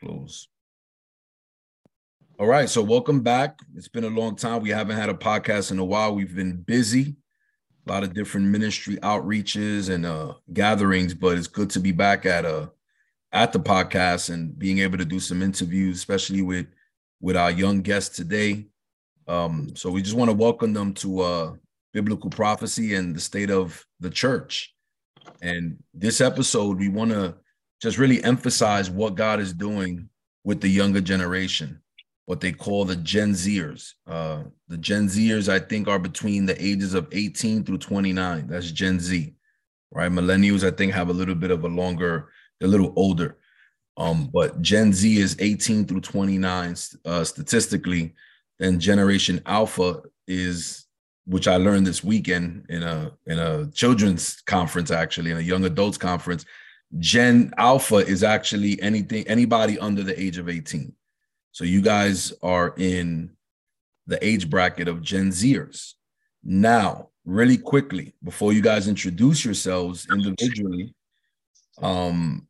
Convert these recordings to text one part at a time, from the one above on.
Close. All right, so welcome back. It's been a long time. We haven't had a podcast in a while. We've been busy, a lot of different ministry outreaches and uh, gatherings, but it's good to be back at uh at the podcast and being able to do some interviews, especially with with our young guests today. Um, so we just want to welcome them to uh, biblical prophecy and the state of the church. And this episode, we want to just really emphasize what God is doing with the younger generation, what they call the Gen Zers. Uh, the Gen Zers, I think, are between the ages of 18 through 29. That's Gen Z, right? Millennials, I think, have a little bit of a longer, they're a little older. Um, but Gen Z is 18 through 29 uh, statistically. Then Generation Alpha is, which I learned this weekend in a in a children's conference, actually in a young adults conference. Gen Alpha is actually anything anybody under the age of 18. So you guys are in the age bracket of Gen Zers. Now, really quickly, before you guys introduce yourselves individually, um,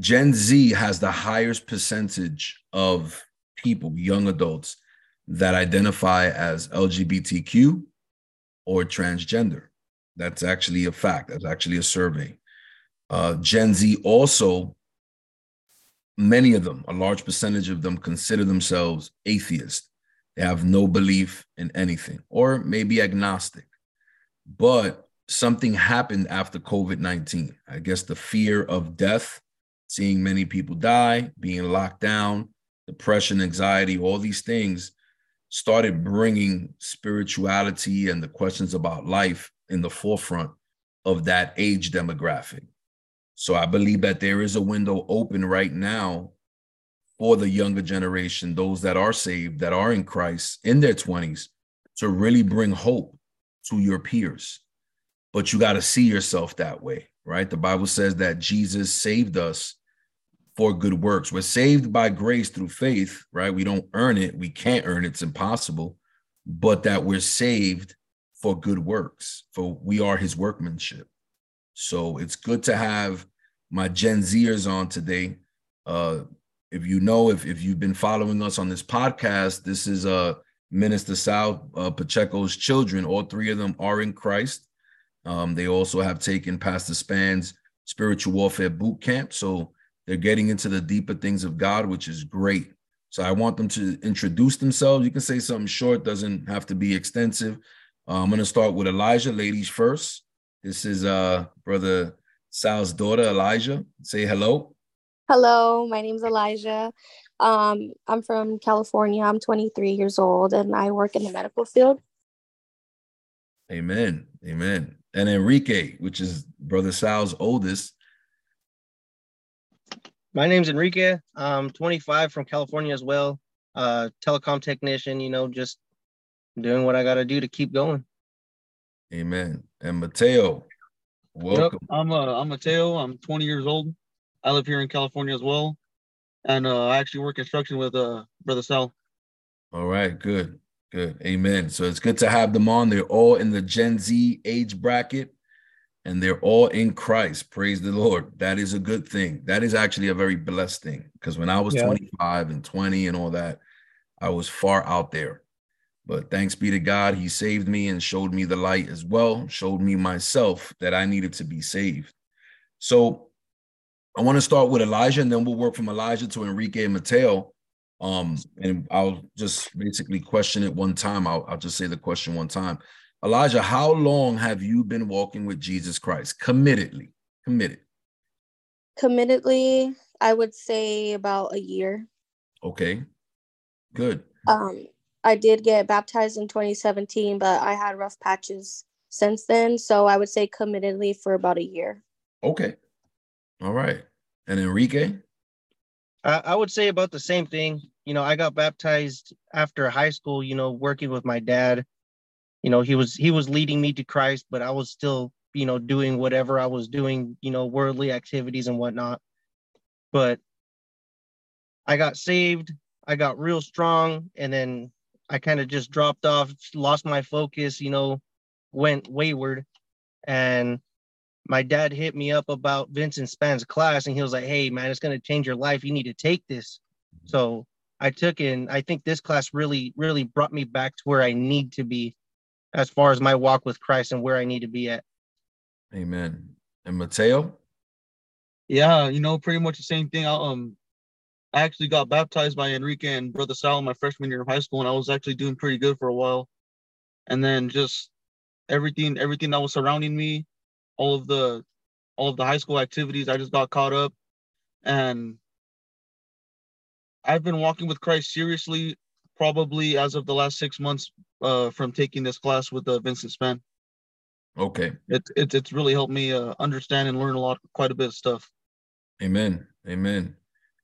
Gen Z has the highest percentage of people, young adults, that identify as LGBTQ or transgender. That's actually a fact. That's actually a survey. Uh, Gen Z also, many of them, a large percentage of them consider themselves atheist. They have no belief in anything, or maybe agnostic. But something happened after COVID 19. I guess the fear of death seeing many people die, being locked down, depression, anxiety, all these things started bringing spirituality and the questions about life in the forefront of that age demographic. So I believe that there is a window open right now for the younger generation, those that are saved, that are in Christ in their 20s, to really bring hope to your peers. But you got to see yourself that way, right? The Bible says that Jesus saved us for good works. We're saved by grace through faith, right? We don't earn it. We can't earn it. It's impossible. But that we're saved for good works, for we are his workmanship. So it's good to have my Gen Zers on today. Uh, if you know, if, if you've been following us on this podcast, this is uh, Minister Sal uh, Pacheco's children. All three of them are in Christ. Um, they also have taken Pastor Span's spiritual warfare boot camp. So they're getting into the deeper things of God, which is great. So I want them to introduce themselves. You can say something short, doesn't have to be extensive. Uh, I'm going to start with Elijah, ladies first. This is uh brother Sal's daughter, Elijah. Say hello. Hello, my name's Elijah. Um, I'm from California. I'm 23 years old and I work in the medical field. Amen. Amen. And Enrique, which is brother Sal's oldest, my name's Enrique. I'm 25 from California as well. Uh, telecom technician, you know, just doing what I got to do to keep going. Amen. And Mateo, welcome. Yep, I'm uh, I'm Mateo. I'm 20 years old. I live here in California as well, and uh, I actually work construction with uh, Brother Sal. All right, good, good. Amen. So it's good to have them on. They're all in the Gen Z age bracket and they're all in Christ. Praise the Lord. That is a good thing. That is actually a very blessed thing because when I was yeah. 25 and 20 and all that, I was far out there. But thanks be to God, He saved me and showed me the light as well, showed me myself that I needed to be saved. So I want to start with Elijah and then we'll work from Elijah to Enrique and Mateo. Um, and I'll just basically question it one time. I'll, I'll just say the question one time. Elijah, how long have you been walking with Jesus Christ? Committedly, committed. Committedly, I would say about a year. Okay, good. Um, I did get baptized in 2017, but I had rough patches since then. So I would say committedly for about a year. Okay. All right. And Enrique? I, I would say about the same thing. You know, I got baptized after high school, you know, working with my dad you know he was he was leading me to christ but i was still you know doing whatever i was doing you know worldly activities and whatnot but i got saved i got real strong and then i kind of just dropped off lost my focus you know went wayward and my dad hit me up about Vincent Span's class and he was like, Hey man, it's gonna change your life. You need to take this. So I took it and I think this class really, really brought me back to where I need to be as far as my walk with Christ and where I need to be at. Amen. And Mateo? Yeah, you know, pretty much the same thing. I, um, I actually got baptized by Enrique and Brother Sal in my freshman year of high school, and I was actually doing pretty good for a while. And then just everything, everything that was surrounding me, all of the, all of the high school activities, I just got caught up, and I've been walking with Christ seriously, probably as of the last six months, uh, from taking this class with uh, Vincent Span. Okay. It, it it's really helped me uh, understand and learn a lot, quite a bit of stuff. Amen. Amen.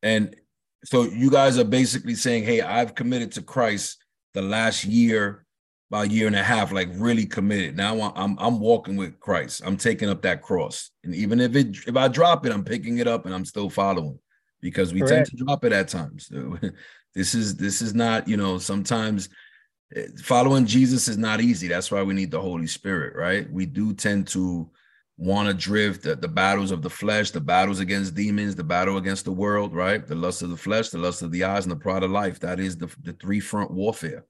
And so you guys are basically saying, "Hey, I've committed to Christ the last year, about a year and a half, like really committed. Now I'm I'm walking with Christ. I'm taking up that cross, and even if it if I drop it, I'm picking it up and I'm still following because we Correct. tend to drop it at times. this is this is not you know sometimes eh, following Jesus is not easy. That's why we need the Holy Spirit, right? We do tend to want to drift the, the battles of the flesh, the battles against demons, the battle against the world, right? The lust of the flesh, the lust of the eyes, and the pride of life. That is the, the three front warfare.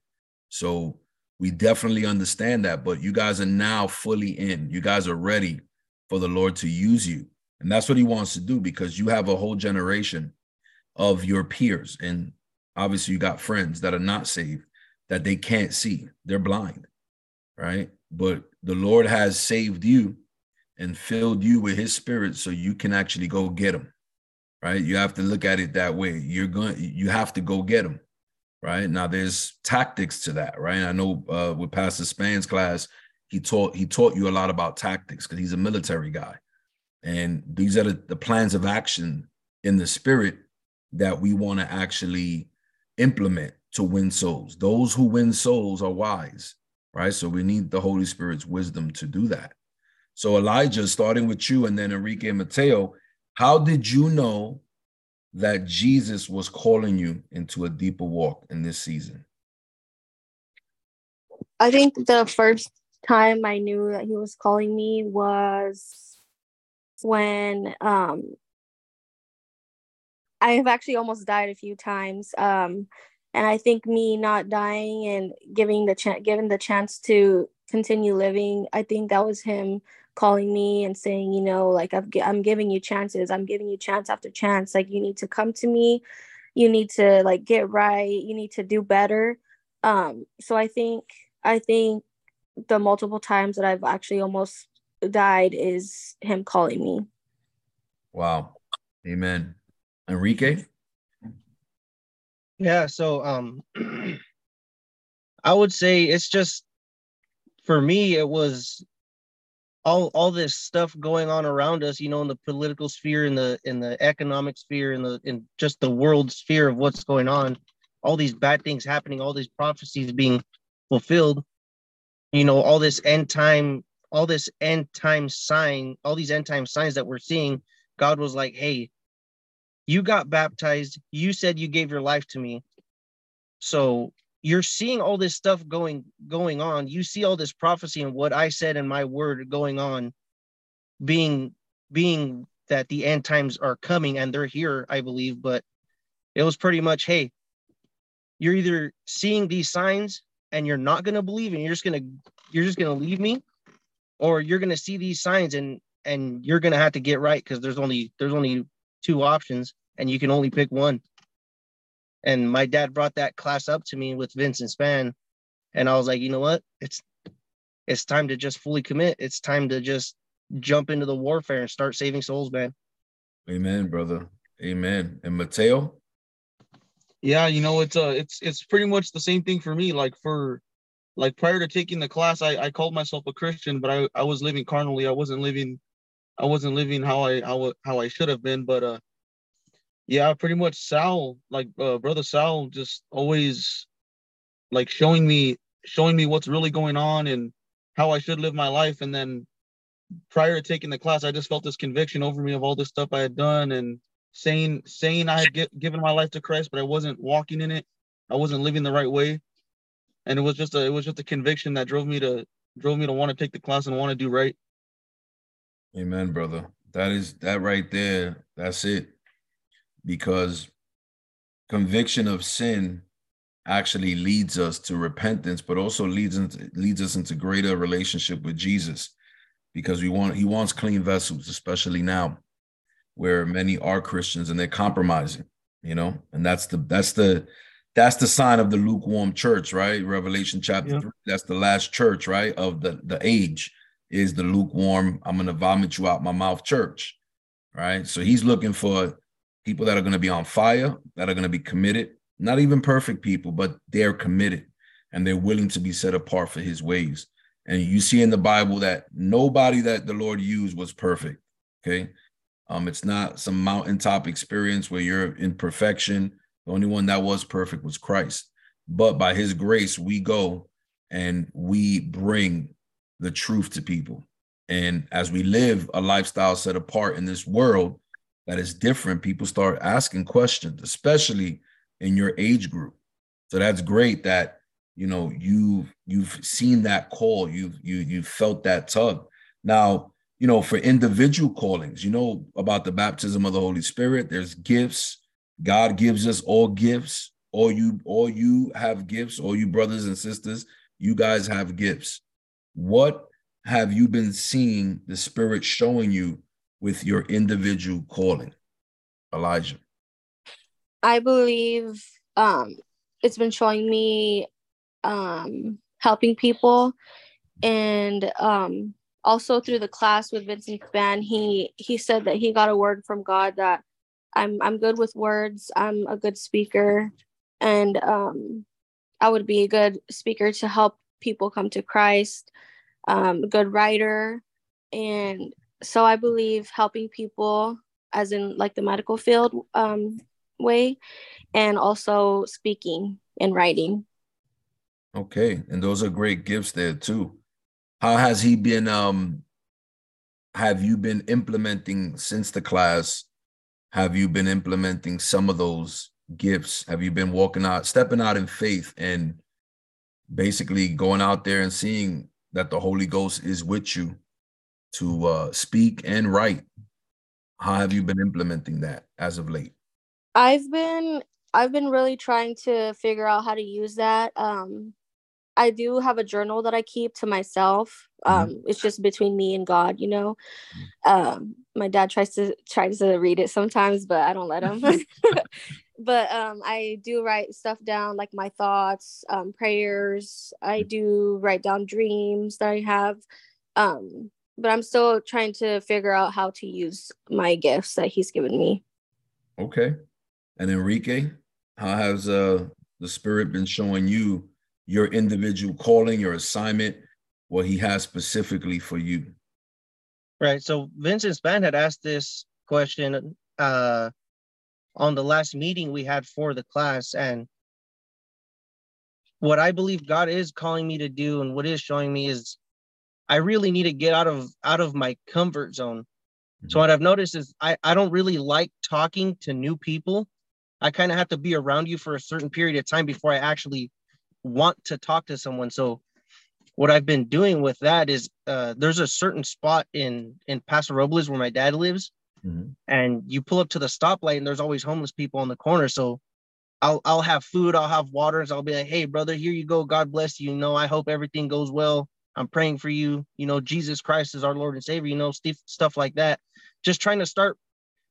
So we definitely understand that, but you guys are now fully in. You guys are ready for the Lord to use you. And that's what he wants to do because you have a whole generation of your peers. And obviously, you got friends that are not saved that they can't see, they're blind, right? But the Lord has saved you and filled you with his spirit so you can actually go get them right? You have to look at it that way. You're going you have to go get them right? Now there's tactics to that right? I know uh, with pastor span's class he taught he taught you a lot about tactics because he's a military guy. And these are the, the plans of action in the spirit that we want to actually implement to win souls. Those who win souls are wise right? So we need the holy spirit's wisdom to do that so Elijah, starting with you and then Enrique and Mateo, how did you know that Jesus was calling you into a deeper walk in this season? I think the first time I knew that he was calling me was when um I have actually almost died a few times. Um and I think me not dying and giving the chance given the chance to continue living, I think that was him calling me and saying, you know, like I've, I'm giving you chances. I'm giving you chance after chance. Like you need to come to me. You need to like get right. You need to do better. Um, so I think I think the multiple times that I've actually almost died is him calling me. Wow. Amen. Enrique? Yeah, so um I would say it's just for me it was all all this stuff going on around us you know in the political sphere in the in the economic sphere in the in just the world sphere of what's going on all these bad things happening all these prophecies being fulfilled you know all this end time all this end time sign all these end time signs that we're seeing god was like hey you got baptized. You said you gave your life to me. So you're seeing all this stuff going going on. You see all this prophecy and what i said in my word going on being being that the end times are coming and they're here i believe but it was pretty much hey you're either seeing these signs and you're not going to believe and you're just going to you're just going to leave me or you're going to see these signs and and you're going to have to get right because there's only there's only two options and you can only pick one and my dad brought that class up to me with Vincent Span. And I was like, you know what? It's it's time to just fully commit. It's time to just jump into the warfare and start saving souls, man. Amen, brother. Amen. And Mateo? Yeah, you know, it's uh it's it's pretty much the same thing for me. Like for like prior to taking the class, I, I called myself a Christian, but I, I was living carnally. I wasn't living I wasn't living how I how, how I should have been. But uh yeah, pretty much Sal, like uh, brother Sal, just always like showing me showing me what's really going on and how I should live my life. And then prior to taking the class, I just felt this conviction over me of all this stuff I had done and saying saying I had get, given my life to Christ, but I wasn't walking in it. I wasn't living the right way. And it was just a it was just a conviction that drove me to drove me to want to take the class and want to do right. Amen, brother. That is that right there. That's it. Because conviction of sin actually leads us to repentance, but also leads into, leads us into greater relationship with Jesus, because we want he wants clean vessels, especially now, where many are Christians and they're compromising, you know, and that's the that's the that's the sign of the lukewarm church, right? Revelation chapter yeah. three. That's the last church, right? Of the the age is the lukewarm. I'm gonna vomit you out my mouth church, right? So he's looking for people that are going to be on fire, that are going to be committed, not even perfect people, but they're committed and they're willing to be set apart for his ways. And you see in the Bible that nobody that the Lord used was perfect. Okay. Um, it's not some mountaintop experience where you're in perfection. The only one that was perfect was Christ. But by his grace, we go and we bring the truth to people. And as we live a lifestyle set apart in this world that is different, people start asking questions, especially in your age group. So that's great that you know you you've seen that call, you've you you felt that tug. Now, you know, for individual callings, you know about the baptism of the Holy Spirit, there's gifts. God gives us all gifts. All you all you have gifts, all you brothers and sisters, you guys have gifts. What have you been seeing the spirit showing you with your individual calling? Elijah. I believe um, it's been showing me um, helping people, and um, also through the class with Vincent Span, he he said that he got a word from God that I'm I'm good with words. I'm a good speaker, and um, I would be a good speaker to help people come to Christ. Um, good writer, and so I believe helping people, as in like the medical field, um, way and also speaking and writing. Okay. And those are great gifts there too. How has he been um have you been implementing since the class? Have you been implementing some of those gifts? Have you been walking out, stepping out in faith and basically going out there and seeing that the Holy Ghost is with you to uh, speak and write? How have you been implementing that as of late? I've been I've been really trying to figure out how to use that. Um, I do have a journal that I keep to myself. Mm-hmm. Um, mm-hmm. It's just between me and God, you know. Mm-hmm. Um, my dad tries to tries to read it sometimes, but I don't let him. but um, I do write stuff down, like my thoughts, um, prayers. I mm-hmm. do write down dreams that I have. Um, but I'm still trying to figure out how to use my gifts that He's given me. Okay. And Enrique, how has uh, the Spirit been showing you your individual calling, your assignment, what He has specifically for you? Right. So Vincent Span had asked this question uh, on the last meeting we had for the class, and what I believe God is calling me to do, and what is showing me is I really need to get out of out of my comfort zone. So mm-hmm. what I've noticed is I, I don't really like talking to new people I kind of have to be around you for a certain period of time before I actually want to talk to someone. So what I've been doing with that is uh, there's a certain spot in in Paso Robles where my dad lives, mm-hmm. and you pull up to the stoplight and there's always homeless people on the corner. So I'll I'll have food, I'll have waters, I'll be like, hey brother, here you go. God bless you. You know, I hope everything goes well. I'm praying for you. You know, Jesus Christ is our Lord and Savior. You know, stuff stuff like that. Just trying to start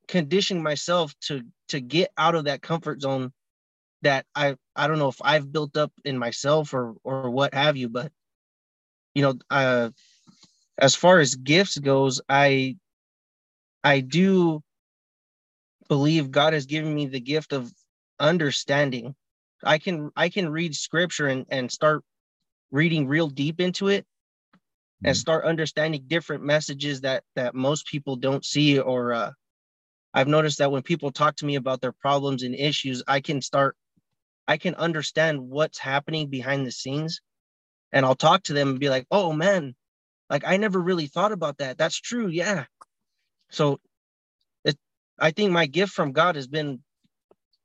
conditioning myself to to get out of that comfort zone that I I don't know if I've built up in myself or or what have you, but you know, uh, as far as gifts goes, I I do believe God has given me the gift of understanding. I can I can read scripture and and start reading real deep into it and mm-hmm. start understanding different messages that that most people don't see or uh, I've noticed that when people talk to me about their problems and issues, I can start, I can understand what's happening behind the scenes. And I'll talk to them and be like, oh man, like I never really thought about that. That's true. Yeah. So it, I think my gift from God has been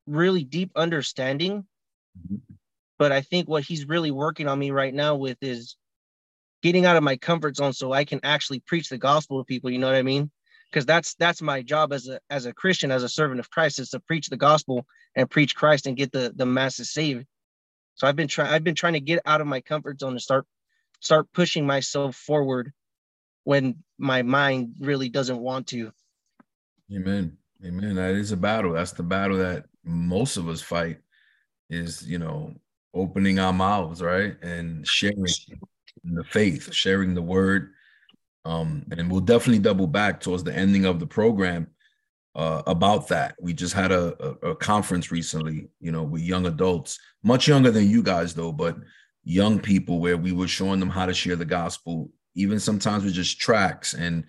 really deep understanding. Mm-hmm. But I think what he's really working on me right now with is getting out of my comfort zone so I can actually preach the gospel to people. You know what I mean? Because that's that's my job as a as a Christian, as a servant of Christ, is to preach the gospel and preach Christ and get the the masses saved. So I've been trying I've been trying to get out of my comfort zone and start start pushing myself forward when my mind really doesn't want to. Amen. Amen. That is a battle. That's the battle that most of us fight is, you know, opening our mouths, right? And sharing the faith, sharing the word. Um, and we'll definitely double back towards the ending of the program uh, about that. We just had a, a, a conference recently, you know, with young adults, much younger than you guys, though, but young people where we were showing them how to share the gospel, even sometimes with just tracks and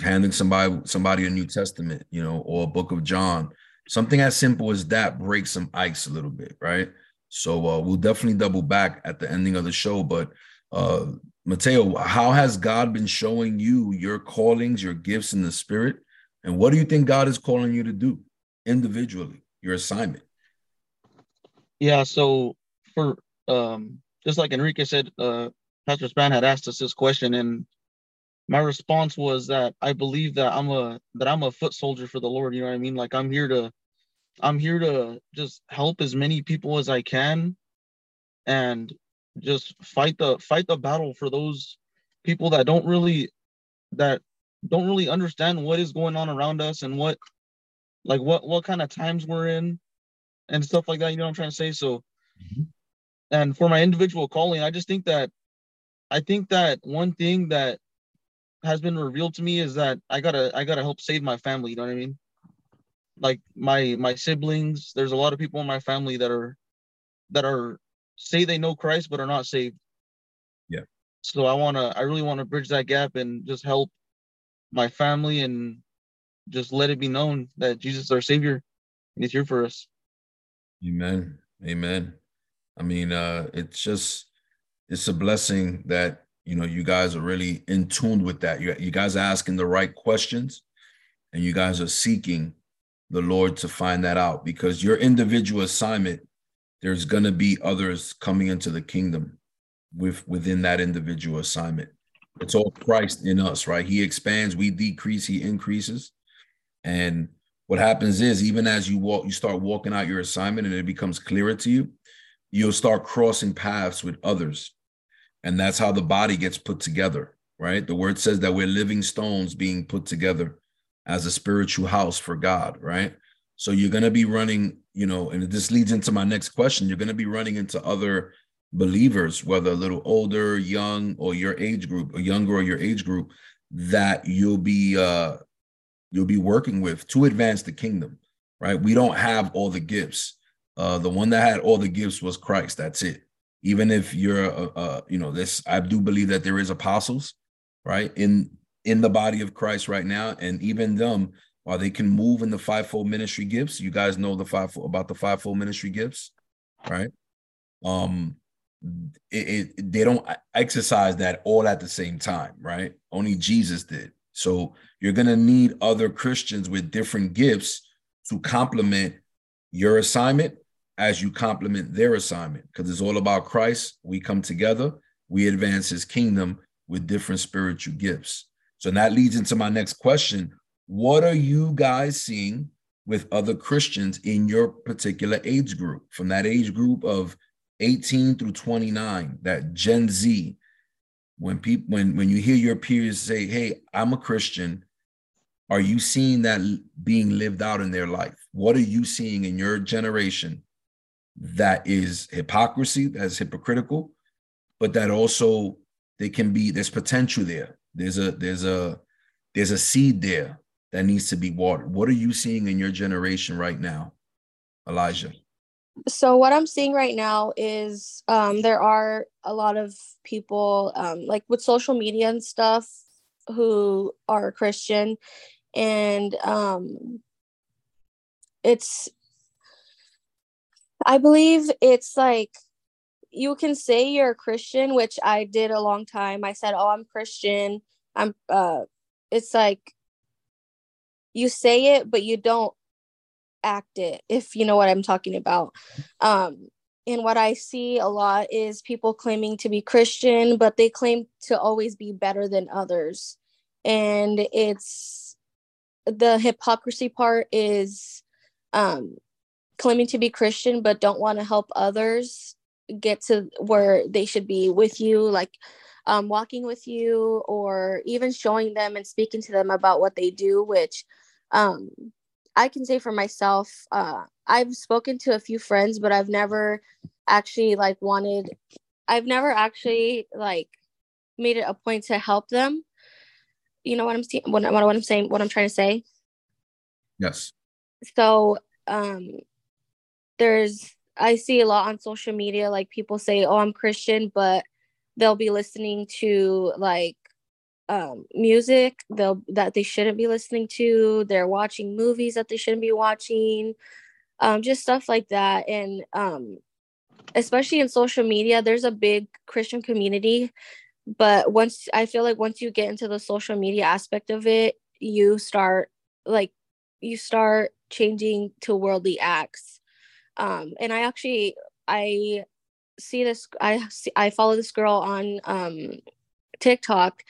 handing somebody somebody a New Testament, you know, or a book of John. Something as simple as that breaks some ice a little bit, right? So uh, we'll definitely double back at the ending of the show. But uh, Mateo, how has God been showing you your callings, your gifts in the spirit? And what do you think God is calling you to do individually, your assignment? Yeah, so for um just like Enrique said, uh Pastor Span had asked us this question and my response was that I believe that I'm a that I'm a foot soldier for the Lord. You know what I mean? Like I'm here to I'm here to just help as many people as I can and just fight the fight the battle for those people that don't really that don't really understand what is going on around us and what like what what kind of times we're in and stuff like that you know what i'm trying to say so mm-hmm. and for my individual calling i just think that i think that one thing that has been revealed to me is that I gotta I gotta help save my family. You know what I mean? Like my my siblings. There's a lot of people in my family that are that are say they know Christ but are not saved. Yeah. So I wanna I really want to bridge that gap and just help my family and just let it be known that Jesus is our Savior and He's here for us. Amen. Amen. I mean, uh, it's just it's a blessing that you know you guys are really in tune with that you, you guys are asking the right questions and you guys are seeking the lord to find that out because your individual assignment there's going to be others coming into the kingdom with within that individual assignment. It's all christ in us right? He expands we decrease he increases. And what happens is even as you walk you start walking out your assignment and it becomes clearer to you you'll start crossing paths with others. And that's how the body gets put together, right? The word says that we're living stones being put together as a spiritual house for God, right? So you're going to be running, you know, and this leads into my next question. You're going to be running into other believers, whether a little older, young, or your age group, or younger or your age group, that you'll be uh you'll be working with to advance the kingdom, right? We don't have all the gifts. Uh the one that had all the gifts was Christ. That's it even if you're a, you know this i do believe that there is apostles right in in the body of christ right now and even them while they can move in the fivefold ministry gifts you guys know the five about the fivefold ministry gifts right um it, it they don't exercise that all at the same time right only jesus did so you're to need other christians with different gifts to complement your assignment as you complement their assignment because it's all about Christ. We come together, we advance his kingdom with different spiritual gifts. So that leads into my next question. What are you guys seeing with other Christians in your particular age group? From that age group of 18 through 29, that Gen Z, when people when when you hear your peers say, "Hey, I'm a Christian," are you seeing that being lived out in their life? What are you seeing in your generation that is hypocrisy, that's hypocritical, but that also there can be there's potential there. There's a there's a there's a seed there that needs to be watered. What are you seeing in your generation right now, Elijah? So what I'm seeing right now is um, there are a lot of people um, like with social media and stuff who are Christian, and um, it's I believe it's like you can say you're a Christian, which I did a long time. I said, "Oh, I'm Christian." I'm uh it's like you say it but you don't act it if you know what I'm talking about. Um and what I see a lot is people claiming to be Christian, but they claim to always be better than others. And it's the hypocrisy part is um, claiming to be Christian, but don't want to help others get to where they should be with you, like um, walking with you, or even showing them and speaking to them about what they do, which um, I can say for myself, uh, I've spoken to a few friends, but I've never actually like wanted, I've never actually like made it a point to help them. You know what I'm saying? What, what, what I'm saying? What I'm trying to say? Yes. So, um, there's I see a lot on social media, like people say, "Oh, I'm Christian," but they'll be listening to like um, music they'll that they shouldn't be listening to they're watching movies that they shouldn't be watching um, just stuff like that and um, especially in social media there's a big christian community but once i feel like once you get into the social media aspect of it you start like you start changing to worldly acts um, and i actually i see this i see, i follow this girl on um, tiktok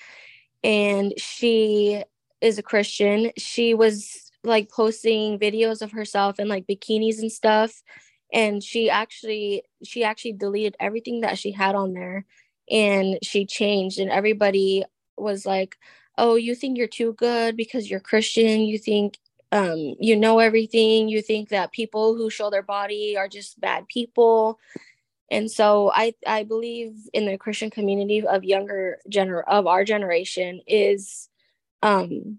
and she is a Christian. She was like posting videos of herself in like bikinis and stuff and she actually she actually deleted everything that she had on there and she changed and everybody was like oh you think you're too good because you're christian you think um, you know everything you think that people who show their body are just bad people. And so i i believe in the christian community of younger gener of our generation is um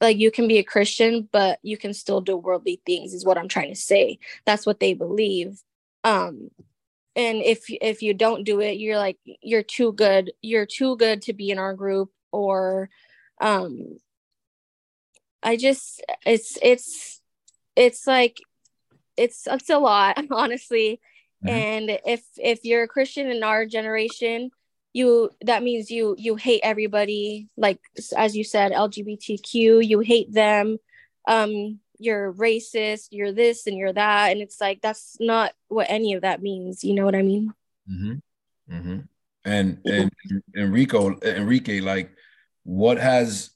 like you can be a christian but you can still do worldly things is what i'm trying to say. That's what they believe. Um and if if you don't do it you're like you're too good you're too good to be in our group or um i just it's it's it's like it's it's a lot honestly Mm-hmm. And if if you're a Christian in our generation, you that means you you hate everybody like as you said LGBTQ, you hate them. Um you're racist, you're this and you're that and it's like that's not what any of that means, you know what I mean? Mhm. Mhm. And and Enrico Enrique like what has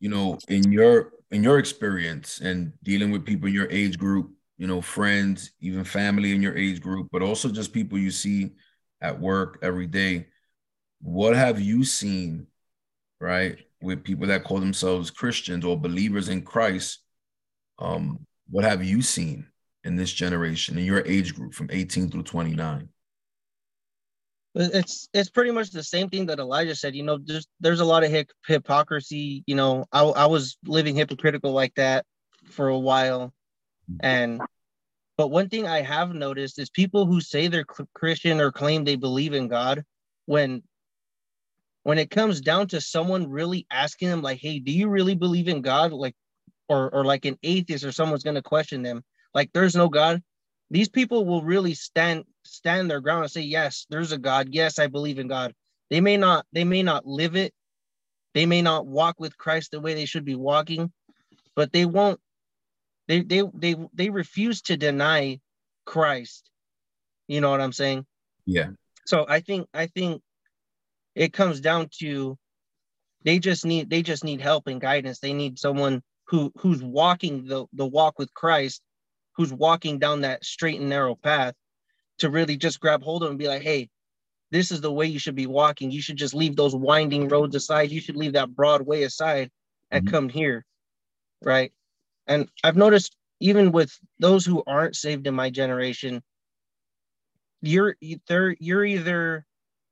you know in your in your experience and dealing with people in your age group you know, friends, even family in your age group, but also just people you see at work every day. What have you seen, right, with people that call themselves Christians or believers in Christ? Um, what have you seen in this generation, in your age group from 18 through 29? It's it's pretty much the same thing that Elijah said. You know, there's there's a lot of hip, hypocrisy. You know, I I was living hypocritical like that for a while, and but one thing I have noticed is people who say they're Christian or claim they believe in God, when when it comes down to someone really asking them, like, "Hey, do you really believe in God?" Like, or or like an atheist or someone's going to question them, like, "There's no God." These people will really stand stand their ground and say, "Yes, there's a God. Yes, I believe in God." They may not they may not live it, they may not walk with Christ the way they should be walking, but they won't they they they they refuse to deny Christ. You know what I'm saying? Yeah. So I think I think it comes down to they just need they just need help and guidance. They need someone who who's walking the the walk with Christ, who's walking down that straight and narrow path to really just grab hold of and be like, "Hey, this is the way you should be walking. You should just leave those winding roads aside. You should leave that broad way aside and mm-hmm. come here." Right? And I've noticed even with those who aren't saved in my generation, you're either you're either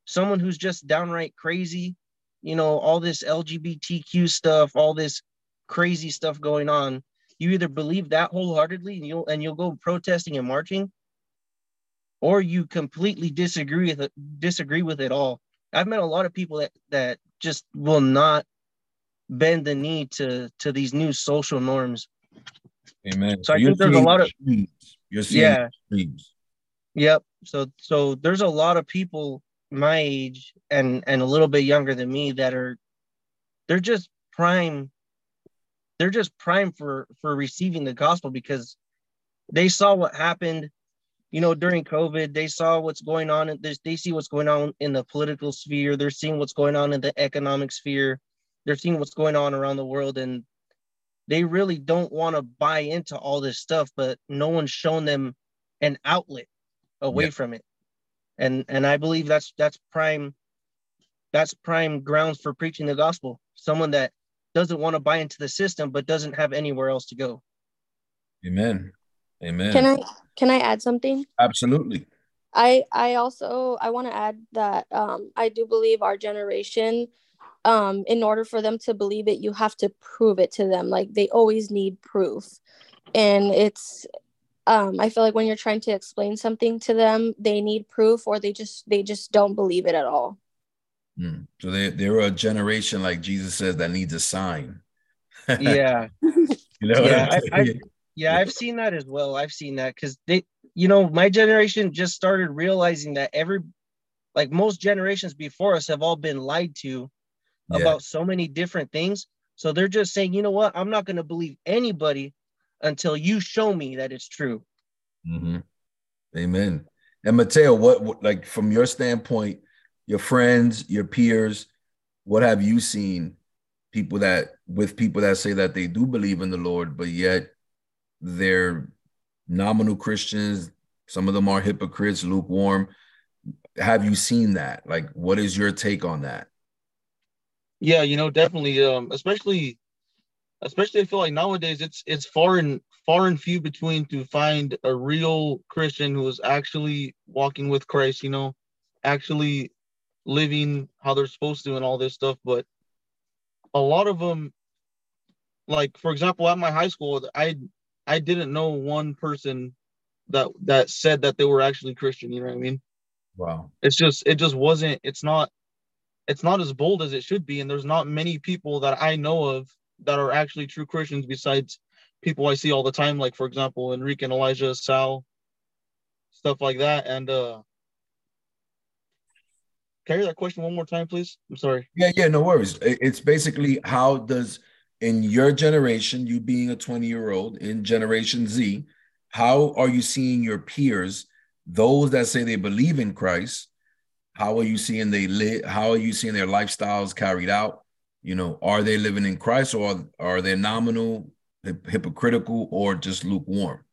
someone who's just downright crazy, you know, all this LGBTQ stuff, all this crazy stuff going on. You either believe that wholeheartedly and you'll and you'll go protesting and marching, or you completely disagree with it, disagree with it all. I've met a lot of people that that just will not bend the knee to to these new social norms Amen. So, so I think there's a lot of you're seeing yeah. Yep. So so there's a lot of people my age and and a little bit younger than me that are they're just prime they're just prime for for receiving the gospel because they saw what happened you know, during COVID, they saw what's going on in this, they see what's going on in the political sphere, they're seeing what's going on in the economic sphere, they're seeing what's going on around the world, and they really don't want to buy into all this stuff, but no one's shown them an outlet away yeah. from it. And and I believe that's that's prime that's prime grounds for preaching the gospel. Someone that doesn't want to buy into the system but doesn't have anywhere else to go. Amen. Amen. Can I can I add something? Absolutely. I I also I want to add that um I do believe our generation um in order for them to believe it you have to prove it to them like they always need proof and it's um I feel like when you're trying to explain something to them they need proof or they just they just don't believe it at all. Mm. So they they're a generation like Jesus says that needs a sign. yeah. you know yeah, I, I, yeah, I've seen that as well. I've seen that because they, you know, my generation just started realizing that every, like most generations before us, have all been lied to yeah. about so many different things. So they're just saying, you know what, I'm not going to believe anybody until you show me that it's true. Mm-hmm. Amen. And Mateo, what, what, like from your standpoint, your friends, your peers, what have you seen? People that with people that say that they do believe in the Lord, but yet they're nominal Christians. Some of them are hypocrites, lukewarm. Have you seen that? Like, what is your take on that? Yeah, you know, definitely. Um, especially, especially, I feel like nowadays it's it's far and far and few between to find a real Christian who is actually walking with Christ. You know, actually living how they're supposed to and all this stuff. But a lot of them, like for example, at my high school, I I didn't know one person that that said that they were actually Christian. You know what I mean? Wow. It's just it just wasn't. It's not. It's not as bold as it should be, and there's not many people that I know of that are actually true Christians besides people I see all the time, like for example Enrique and Elijah, Sal, stuff like that. And uh carry that question one more time, please? I'm sorry. Yeah, yeah, no worries. It's basically how does in your generation, you being a 20 year old in Generation Z, how are you seeing your peers, those that say they believe in Christ? How are you seeing they live? How are you seeing their lifestyles carried out? You know, are they living in Christ or are they nominal, hypocritical, or just lukewarm?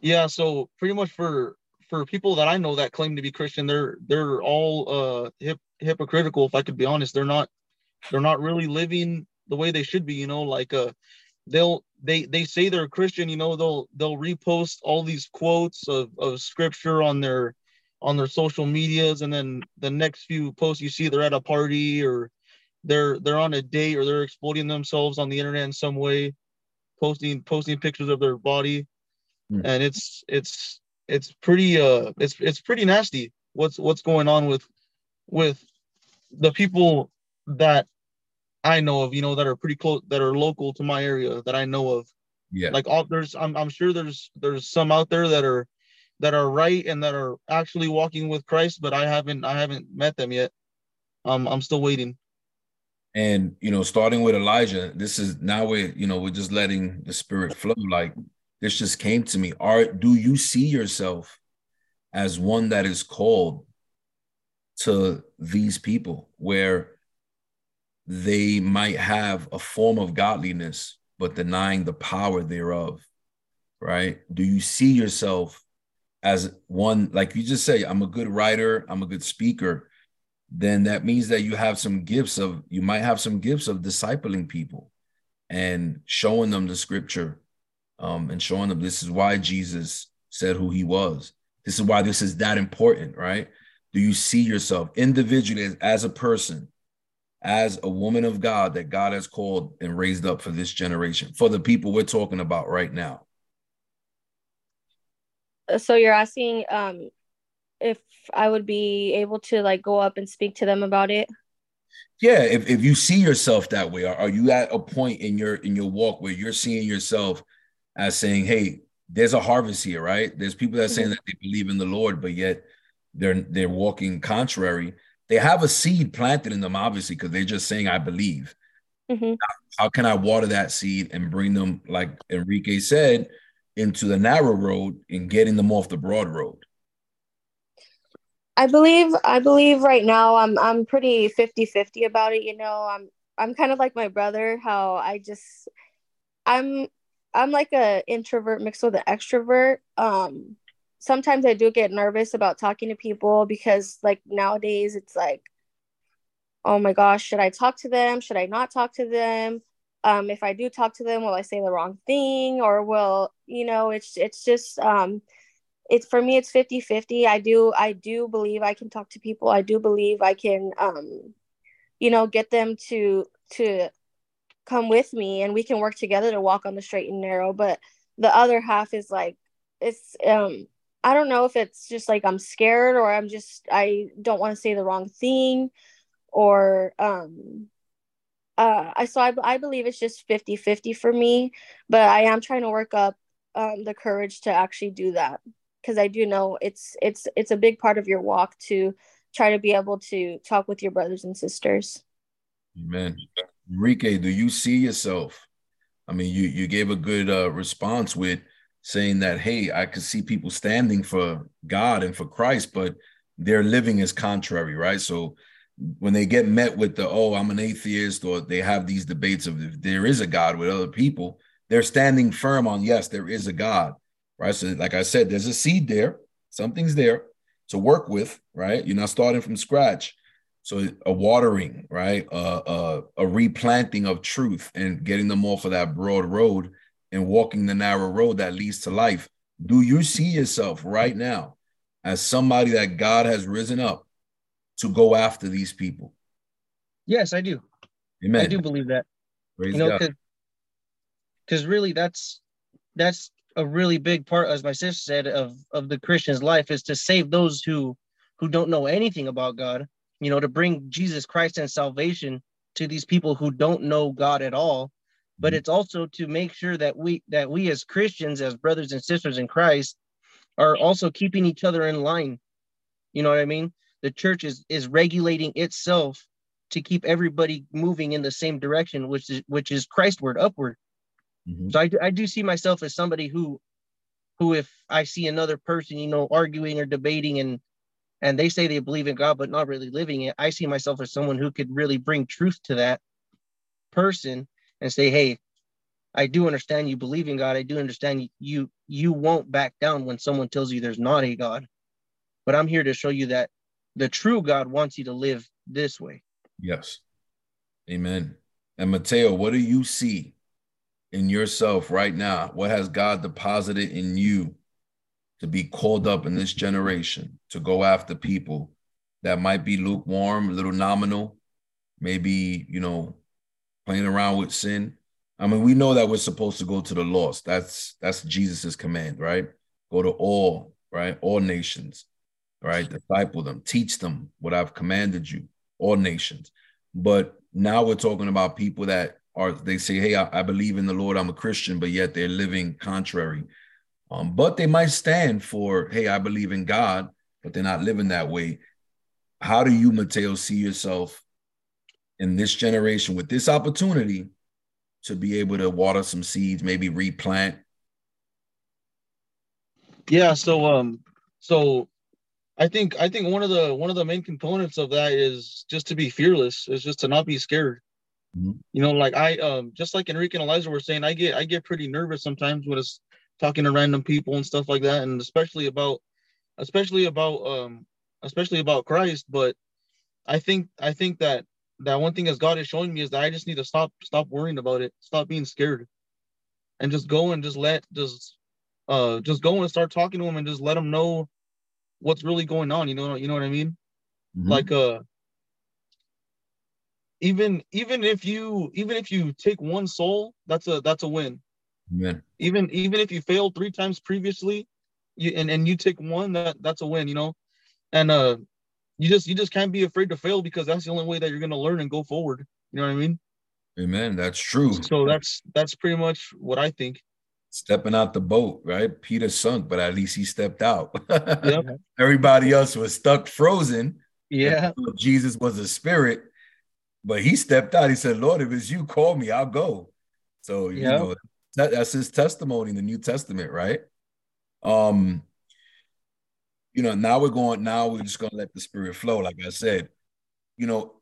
Yeah, so pretty much for for people that I know that claim to be Christian, they're they're all uh hip, hypocritical. If I could be honest, they're not they're not really living the way they should be you know like uh they'll they they say they're a christian you know they'll they'll repost all these quotes of, of scripture on their on their social medias and then the next few posts you see they're at a party or they're they're on a date or they're exploiting themselves on the internet in some way posting posting pictures of their body mm. and it's it's it's pretty uh it's it's pretty nasty what's what's going on with with the people that I know of, you know, that are pretty close, that are local to my area that I know of. Yeah. Like all there's, I'm, I'm sure there's, there's some out there that are, that are right and that are actually walking with Christ, but I haven't, I haven't met them yet. Um, I'm still waiting. And you know, starting with Elijah, this is now we're, you know, we're just letting the spirit flow. Like this just came to me. Are do you see yourself as one that is called to these people where they might have a form of godliness, but denying the power thereof, right? Do you see yourself as one, like you just say, I'm a good writer, I'm a good speaker, then that means that you have some gifts of, you might have some gifts of discipling people and showing them the scripture um, and showing them this is why Jesus said who he was. This is why this is that important, right? Do you see yourself individually as, as a person as a woman of God that God has called and raised up for this generation, for the people we're talking about right now. So you're asking um, if I would be able to like go up and speak to them about it? Yeah, if, if you see yourself that way, are, are you at a point in your in your walk where you're seeing yourself as saying, "Hey, there's a harvest here, right? There's people that are saying mm-hmm. that they believe in the Lord, but yet they're they're walking contrary." They have a seed planted in them, obviously, because they're just saying, I believe. Mm-hmm. How can I water that seed and bring them, like Enrique said, into the narrow road and getting them off the broad road? I believe I believe right now I'm I'm pretty 50-50 about it, you know. I'm I'm kind of like my brother how I just I'm I'm like a introvert mixed with an extrovert. Um sometimes I do get nervous about talking to people because like nowadays it's like oh my gosh, should I talk to them? Should I not talk to them? Um if I do talk to them, will I say the wrong thing or will, you know, it's it's just um it's for me it's 50 50 i do i do believe i can talk to people i do believe i can um you know get them to to come with me and we can work together to walk on the straight and narrow but the other half is like it's um i don't know if it's just like i'm scared or i'm just i don't want to say the wrong thing or um uh i so I, I believe it's just 50 50 for me but i am trying to work up um the courage to actually do that because I do know it's it's it's a big part of your walk to try to be able to talk with your brothers and sisters. Amen. Enrique, do you see yourself? I mean, you you gave a good uh, response with saying that, hey, I could see people standing for God and for Christ, but their living is contrary, right? So when they get met with the, oh, I'm an atheist, or they have these debates of if there is a God with other people, they're standing firm on, yes, there is a God right? So, like I said, there's a seed there, something's there to work with, right? You're not starting from scratch. So, a watering, right? Uh, uh, a replanting of truth and getting them off of that broad road and walking the narrow road that leads to life. Do you see yourself right now as somebody that God has risen up to go after these people? Yes, I do. Amen. I do believe that. Praise you know, because really, that's that's a really big part, as my sister said, of of the Christian's life is to save those who who don't know anything about God. You know, to bring Jesus Christ and salvation to these people who don't know God at all. But mm-hmm. it's also to make sure that we that we as Christians, as brothers and sisters in Christ, are also keeping each other in line. You know what I mean? The church is is regulating itself to keep everybody moving in the same direction, which is which is Christward, upward. Mm-hmm. So I, I do see myself as somebody who, who if I see another person, you know, arguing or debating and and they say they believe in God but not really living it, I see myself as someone who could really bring truth to that person and say, hey, I do understand you believe in God. I do understand you you won't back down when someone tells you there's not a God. But I'm here to show you that the true God wants you to live this way. Yes. Amen. And Mateo, what do you see in yourself right now? What has God deposited in you to be called up in this generation to go after people that might be lukewarm, a little nominal, maybe, you know, playing around with sin? I mean, we know that we're supposed to go to the lost. That's that's Jesus's command, right? Go to all, right? All nations, right? Disciple them, teach them what I've commanded you, all nations. But now we're talking about people that are they say, "Hey, I, I, believe in the Lord. I'm a Christian," but yet they're living contrary. Um, but they might stand for, "Hey, I believe in God," but they're not living that way. How do you, Mateo, see yourself in this generation with this opportunity to be able to water some seeds, maybe replant? Yeah. So, um, so I think I think one of the one of the main components of that is just to be fearless. Is just to not be scared. Mm-hmm. You know, like I um just like Enrique and Eliza were saying, I get I get pretty nervous sometimes when it's talking to random people and stuff like that, and especially about especially about um especially about Christ. But I think I think that that one thing as God is showing me is that I just need to stop stop worrying about it, stop being scared, and just go and just let just uh just go and start talking to him and just let him know what's really going on. You know you know what I mean? Mm-hmm. Like uh even even if you even if you take one soul, that's a that's a win. Yeah. Even even if you failed three times previously, you and, and you take one, that that's a win, you know. And uh you just you just can't be afraid to fail because that's the only way that you're gonna learn and go forward. You know what I mean? Amen. That's true. So that's that's pretty much what I think. Stepping out the boat, right? Peter sunk, but at least he stepped out. yep. Everybody else was stuck frozen. Yeah. Jesus was a spirit but he stepped out. He said, Lord, if it's you, call me, I'll go. So, you know, that's his testimony in the New Testament, right? Um, you know, now we're going, now we're just gonna let the spirit flow, like I said. You know,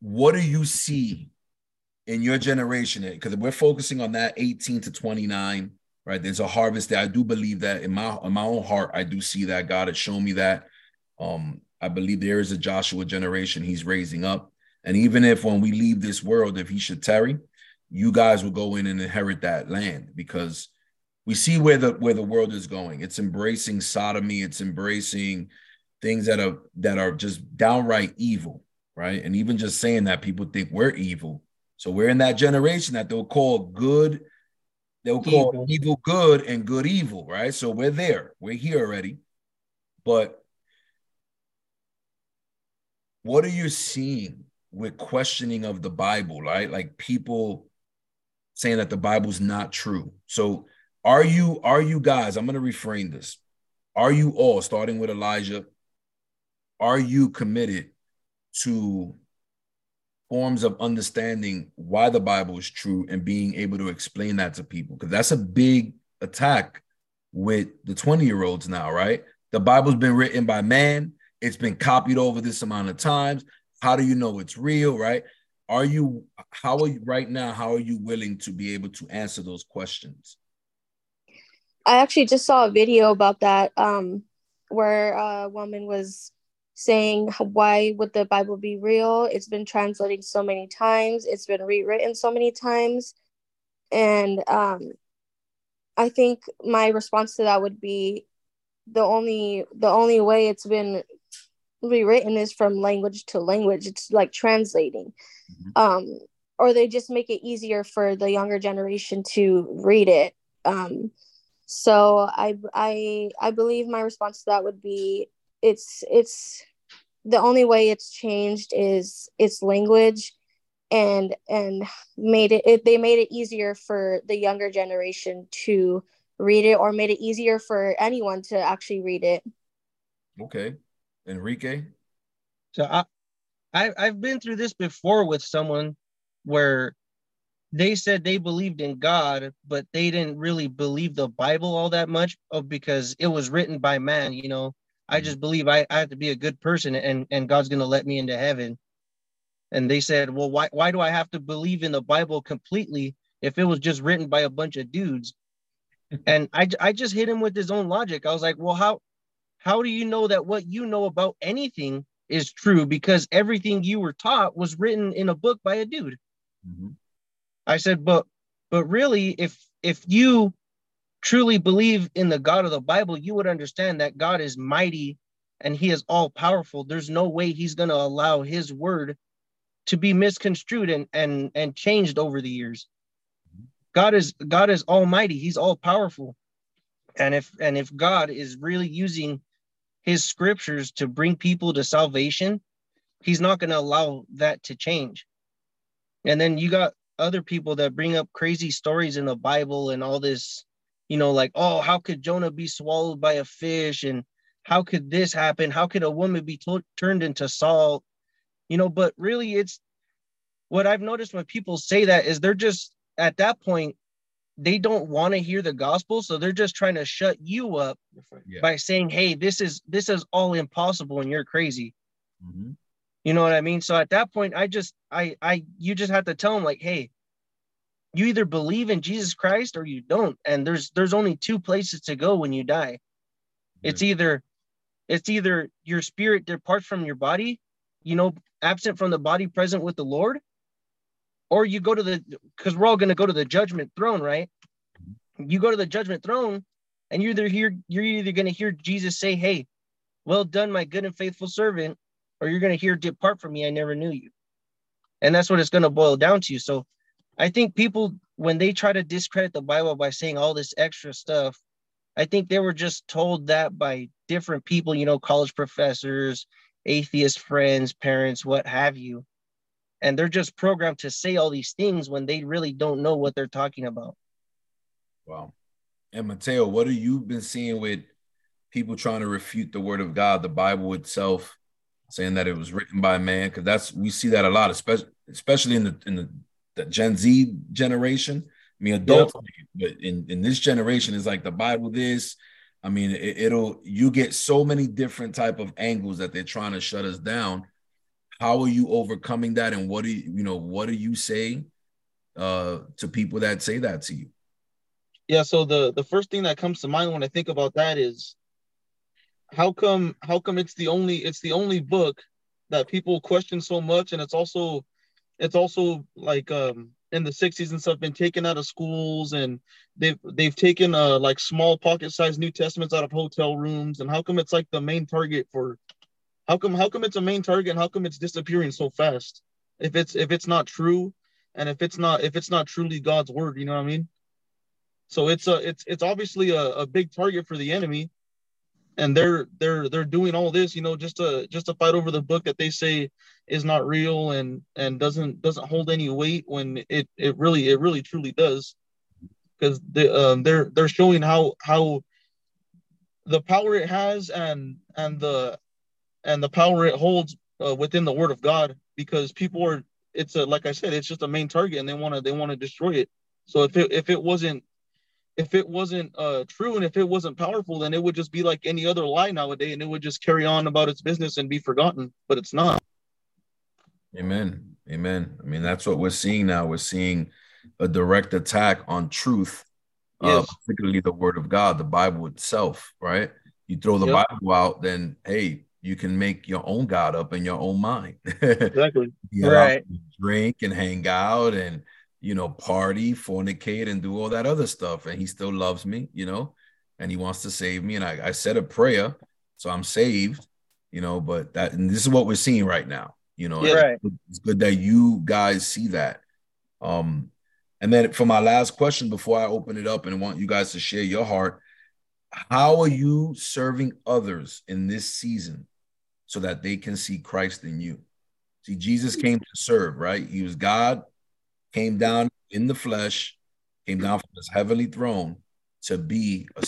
what do you see in your generation? Because we're focusing on that 18 to 29, right? There's a harvest there. I do believe that in my in my own heart, I do see that God has shown me that. Um, I believe there is a Joshua generation he's raising up. And even if when we leave this world, if he should tarry, you guys will go in and inherit that land because we see where the where the world is going. It's embracing sodomy, it's embracing things that are that are just downright evil, right? And even just saying that people think we're evil. So we're in that generation that they'll call good, they'll call evil, evil good and good evil, right? So we're there, we're here already. But what are you seeing with questioning of the Bible, right? Like people saying that the Bible's not true. So are you are you guys, I'm going to reframe this. Are you all starting with Eliza? Are you committed to forms of understanding why the Bible is true and being able to explain that to people? Because that's a big attack with the 20 year olds now, right? The Bible's been written by man, it's been copied over this amount of times. How do you know it's real, right? Are you how are you right now? How are you willing to be able to answer those questions? I actually just saw a video about that um, where a woman was saying why would the bible be real? It's been translated so many times. It's been rewritten so many times. And um, i think my response to that would be the only the only way it's been rewritten is from language to language. It's like translating. Mm-hmm. um or they just make it easier for the younger generation to read it. Um so i i i believe my response to that would be it's it's the only way it's changed is its language and and made it, it they made it easier for the younger generation to read it or made it easier for anyone to actually read it okay Enrique? So I, I I've been through this before with someone where they said they believed in God, but they didn't really believe the Bible all that much of because it was written by man, you know. I mm-hmm. just believe I, I have to be a good person and, and God's gonna let me into heaven. And they said, Well, why why do I have to believe in the Bible completely if it was just written by a bunch of dudes? and I, I just hit him with his own logic. I was like, Well, how how do you know that what you know about anything is true? Because everything you were taught was written in a book by a dude. Mm-hmm. I said, but but really, if if you truly believe in the God of the Bible, you would understand that God is mighty and he is all powerful. There's no way he's going to allow his word to be misconstrued and and and changed over the years. God is God is almighty. He's all powerful. And if and if God is really using his scriptures to bring people to salvation, he's not going to allow that to change. And then you got other people that bring up crazy stories in the Bible and all this, you know, like, oh, how could Jonah be swallowed by a fish? And how could this happen? How could a woman be t- turned into salt? You know, but really, it's what I've noticed when people say that is they're just at that point they don't want to hear the gospel so they're just trying to shut you up yeah. by saying hey this is this is all impossible and you're crazy mm-hmm. You know what i mean? So at that point i just i i you just have to tell them like hey you either believe in jesus christ or you don't. And there's there's only two places to go when you die. Yeah. it's either it's either your spirit departs from your body you know absent from the body present with the lord or you go to the because we're all going to go to the judgment throne right? You go to the judgment throne and you're either here you're either going to hear jesus say hey well done my good and faithful servant or you're going to hear depart from me i never knew you and that's what it's going to boil down to so i think people when they try to discredit the bible by saying all this extra stuff i think they were just told that by different people you know college professors atheist friends parents what have you and they're just programmed to say all these things when they really don't know what they're talking about. Wow. And Mateo, what have you been seeing with people trying to refute the word of God, the Bible itself, saying that it was written by a man? Because that's we see that a lot, especially especially in the in the, the Gen Z generation. I mean, adults, but in, in this generation, it's like the Bible this. I mean, it, will you get so many different type of angles that they're trying to shut us down. How are you overcoming that? And what do you, you know, what do you say uh to people that say that to you? Yeah, so the the first thing that comes to mind when I think about that is how come how come it's the only it's the only book that people question so much and it's also it's also like um in the 60s and stuff been taken out of schools and they've they've taken uh like small pocket sized new testaments out of hotel rooms and how come it's like the main target for how come how come it's a main target and how come it's disappearing so fast? If it's if it's not true and if it's not if it's not truly god's word you know what i mean? So it's a it's it's obviously a, a big target for the enemy and they're they're they're doing all this you know just to just to fight over the book that they say is not real and and doesn't doesn't hold any weight when it it really it really truly does. Because they um, they're they're showing how how the power it has and and the and the power it holds uh, within the word of god because people are it's a like i said it's just a main target and they want to they want to destroy it. So if it if it wasn't if it wasn't uh, true and if it wasn't powerful, then it would just be like any other lie nowadays, and it would just carry on about its business and be forgotten. But it's not. Amen. Amen. I mean, that's what we're seeing now. We're seeing a direct attack on truth, uh, yes. uh, particularly the Word of God, the Bible itself. Right? You throw the yep. Bible out, then hey, you can make your own God up in your own mind. exactly. right. Drink and hang out and you know, party, fornicate, and do all that other stuff. And he still loves me, you know, and he wants to save me. And I, I said a prayer, so I'm saved, you know, but that and this is what we're seeing right now, you know. Yeah, right. It's good that you guys see that. Um, and then for my last question before I open it up and want you guys to share your heart, how are you serving others in this season so that they can see Christ in you? See, Jesus came to serve, right? He was God came down in the flesh, came down from his heavenly throne to be a.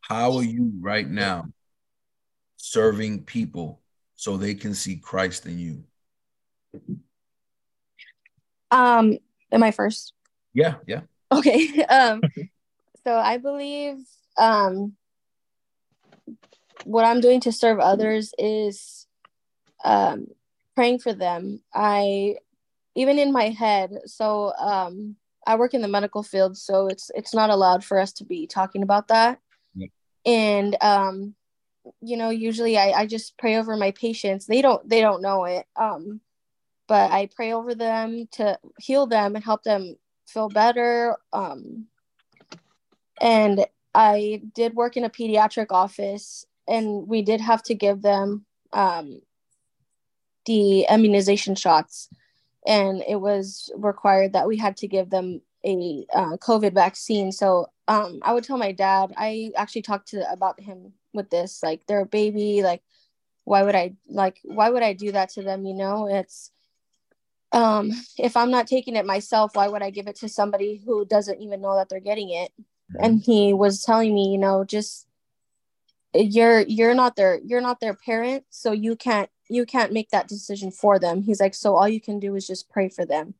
How are you right now serving people so they can see Christ in you? Um, am I first? Yeah, yeah. Okay. Um, so I believe um what I'm doing to serve others is um praying for them. I even in my head so um i work in the medical field so it's it's not allowed for us to be talking about that. Yeah. and um you know usually I, I just pray over my patients. They don't they don't know it um but i pray over them to heal them and help them feel better um and i did work in a pediatric office and we did have to give them um the immunization shots and it was required that we had to give them a uh, COVID vaccine. So um, I would tell my dad. I actually talked to about him with this. Like they're a baby. Like why would I like why would I do that to them? You know, it's um, if I'm not taking it myself, why would I give it to somebody who doesn't even know that they're getting it? And he was telling me, you know, just you're you're not their you're not their parent, so you can't you can't make that decision for them. He's like, so all you can do is just pray for them.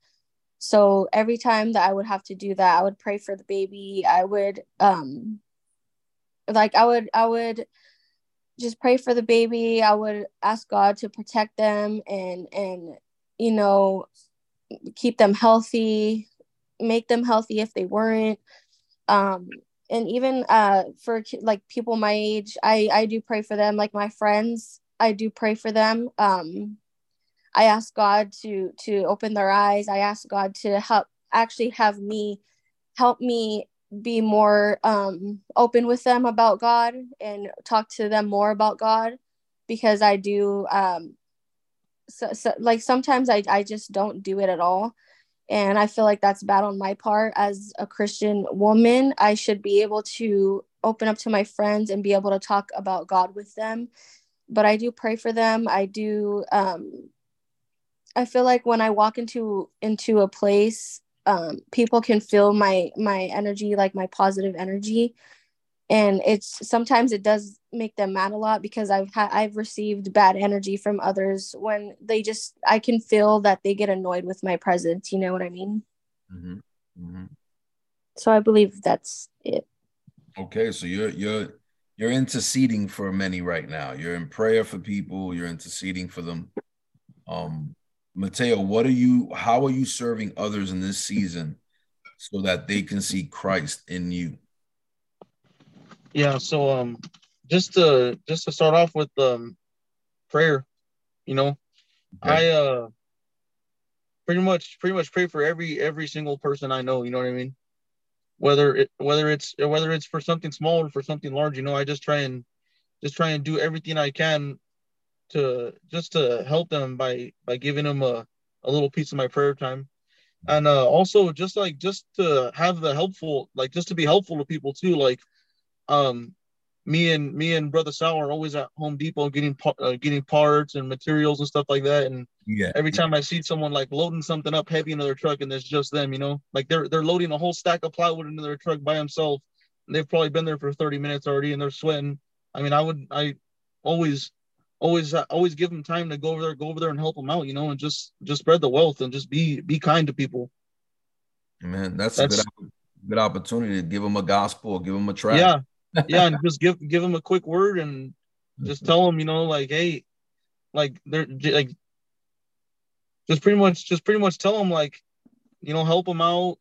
So every time that I would have to do that, I would pray for the baby. I would um like I would I would just pray for the baby. I would ask God to protect them and and you know keep them healthy, make them healthy if they weren't. Um and even uh for like people my age, I I do pray for them like my friends I do pray for them. Um, I ask God to to open their eyes. I ask God to help actually have me help me be more um, open with them about God and talk to them more about God because I do um, so, so like sometimes I, I just don't do it at all and I feel like that's bad on my part as a Christian woman I should be able to open up to my friends and be able to talk about God with them but I do pray for them. I do um I feel like when I walk into into a place, um, people can feel my my energy, like my positive energy. And it's sometimes it does make them mad a lot because I've had I've received bad energy from others when they just I can feel that they get annoyed with my presence. You know what I mean? Mm-hmm. Mm-hmm. So I believe that's it. Okay, so you're you're you're interceding for many right now. You're in prayer for people. You're interceding for them. Um, Mateo, what are you? How are you serving others in this season so that they can see Christ in you? Yeah. So um, just to just to start off with um, prayer, you know, Okay. I uh, pretty much pretty much pray for every every single person I know. You know what I mean? Whether it whether it's whether it's for something small or for something large, you know, I just try and just try and do everything I can to just to help them by by giving them a, a little piece of my prayer time. And uh also just like just to have the helpful like just to be helpful to people too like um me and me and brother Sal are always at home depot getting uh, getting parts and materials and stuff like that. And yeah. every time i see someone like loading something up heavy into their truck and it's just them you know like they're they're loading a whole stack of plywood into their truck by themselves. They've probably been there for 30 minutes already and they're sweating. I mean i would i always always always give them time to go over there go over there and help them out you know and just just spread the wealth and just be be kind to people. Man, that's, a good, good opportunity to give them a gospel, give them a track. yeah yeah and just give give them a quick word and just tell them you know like hey like they're like just pretty much just pretty much tell them like you know help them out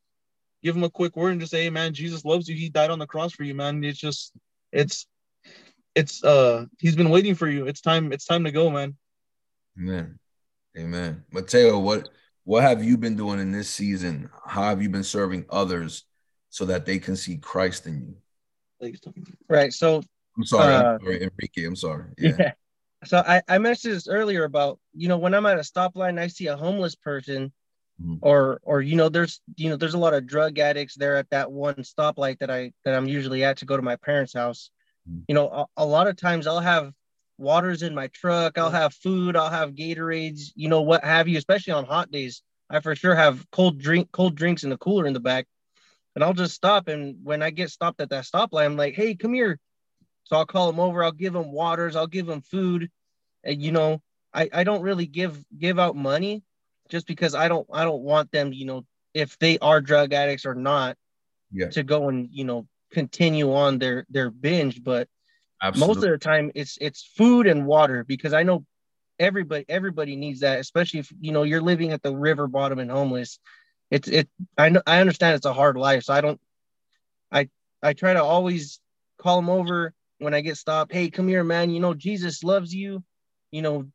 give them a quick word and just say hey man jesus loves you he died on the cross for you man it's just it's it's uh he's been waiting for you it's time it's time to go man Amen. Amen. Mateo, what what have you been doing in this season? How have you been serving others so that they can see Christ in you? Like Right. So I'm sorry, Uh, I'm sorry Enrique. I'm sorry. Yeah. yeah. So I, I mentioned this earlier about, you know, when I'm at a stoplight and I see a homeless person Mhm. or or you know, there's you know, there's a lot of drug addicts there at that one stoplight that I that I'm usually at to go to my parents' house. Mhm. You know, a, a lot of times I'll have waters in my truck, I'll have food, I'll have Gatorades, you know, what have you, especially on hot days. I for sure have cold drink cold drinks in the cooler in the back. And I'll just stop and when I get stopped at that stoplight, I'm like, hey, come here. So I'll call them over. I'll give them waters. I'll give them food. And you know, I, I don't really give give out money just because I don't I don't want them, you know, if they are drug addicts or not, Yeah. to go and you know continue on their their binge. But Absolutely. most of the time it's it's food and water because I know everybody everybody needs that, especially if you know you're living at the river bottom and homeless. It's it I know I understand it's a hard life, so I don't I I try to always call them over when I get stopped. Hey, come here, man. You know Jesus loves you. You know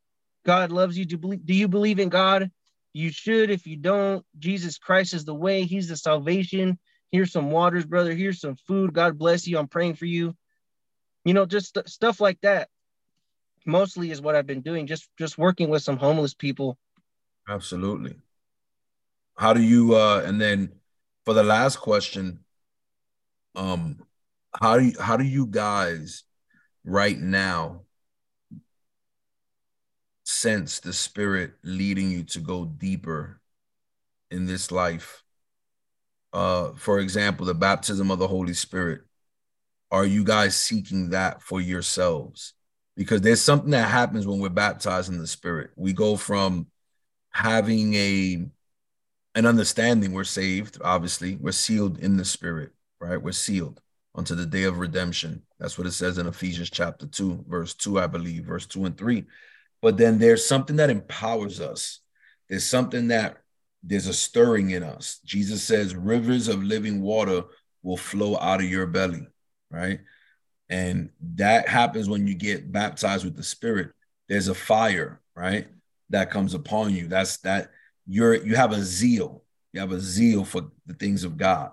God loves you. Do you believe, do you believe in God? You should. If you don't, Jesus Christ is the way. He's the salvation. Here's some waters, brother. Here's some food. God bless you. I'm praying for you you know just st- stuff like that mostly is what i've been doing just just working with some homeless people Absolutely. How do you uh and then for the last question, um how do you how do you guys right now sense the spirit leading you to go deeper in this life? Uh for example, the baptism of the Holy Spirit. Are you guys seeking that for yourselves? Because there's something that happens when we're baptized in the spirit. We go from having a an understanding we're saved obviously we're sealed in the spirit right? We're sealed unto the day of redemption. That's what it says in ephesians chapter 2 verse 2 i believe verse 2 and 3 but then there's something that empowers us. There's something that there's a stirring in us. Jesus says rivers of living water will flow out of your belly right? And that happens when you get baptized with the spirit. There's a fire right that comes upon you. That's that you're you have a zeal. You have a zeal for the things of God,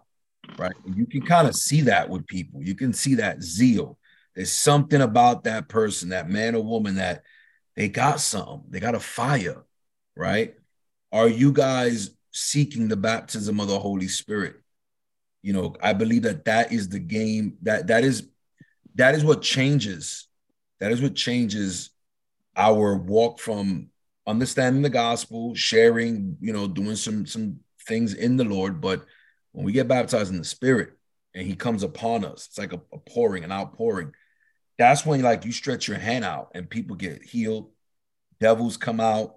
right? You can kind of see that with people. You can see that zeal. There's something about that person, that man or woman that they got something. They got a fire, right? Are you guys seeking the baptism of the Holy Spirit? You know, I believe that that is the game that that is that is what changes. That is what changes our walk from understanding the gospel, sharing, you know, doing some some things in the Lord. But when we get baptized in the Spirit and He comes upon us, it's like a, a pouring, an outpouring. That's when like you stretch your hand out and people get healed, devils come out.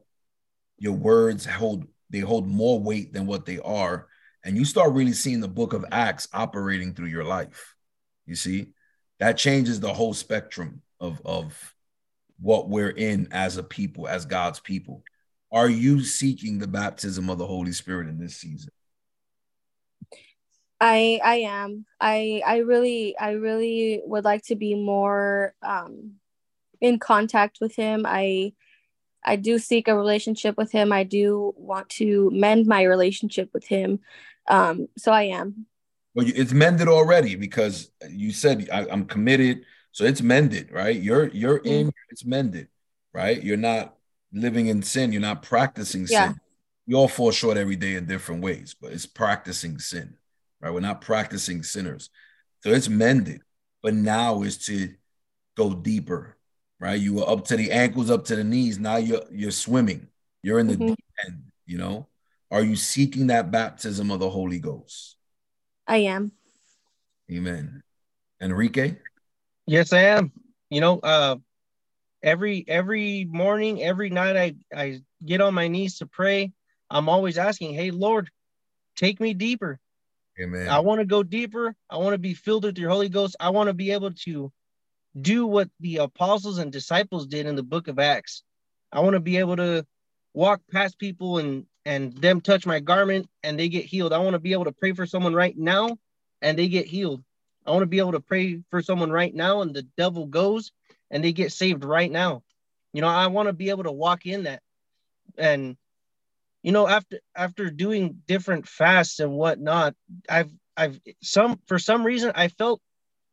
Your words hold they hold more weight than what they are, and you start really seeing the book of Acts operating through your life. You see, that changes the whole spectrum of, of what we're in as a people, as God's people. Are you seeking the baptism of the Holy Spirit in this season? I I am. I I really I really would like to be more um in contact with him. I I do seek a relationship with him. I do want to mend my relationship with him. Um so I am. Well, it's mended already because you said I, am committed. So it's mended, right? You're you're mm-hmm. in. It's mended, right? You're not living in sin. You're not practicing yeah. sin. We all fall short every day in different ways, but it's practicing sin, right? We're not practicing sinners. So it's mended, but now is to go deeper, right? You were up to the ankles, up to the knees. Now you're you're swimming. You're in the mm-hmm. deep end, you know. Are you seeking that baptism of the Holy Ghost? I am. Amen. Enrique? Yes, I am. You know, uh every every morning, every night I I get on my knees to pray. I'm always asking, "Hey Lord, take me deeper." Amen. I want to go deeper. I want to be filled with your Holy Ghost. I want to be able to do what the apostles and disciples did in the book of Acts. I want to be able to walk past people and and them touch my garment and they get healed. I want to be able to pray for someone right now and they get healed. I want to be able to pray for someone right now and the devil goes and they get saved right now. You know, I want to be able to walk in that. And you know, after after doing different fasts and whatnot, I've I've some for some reason I felt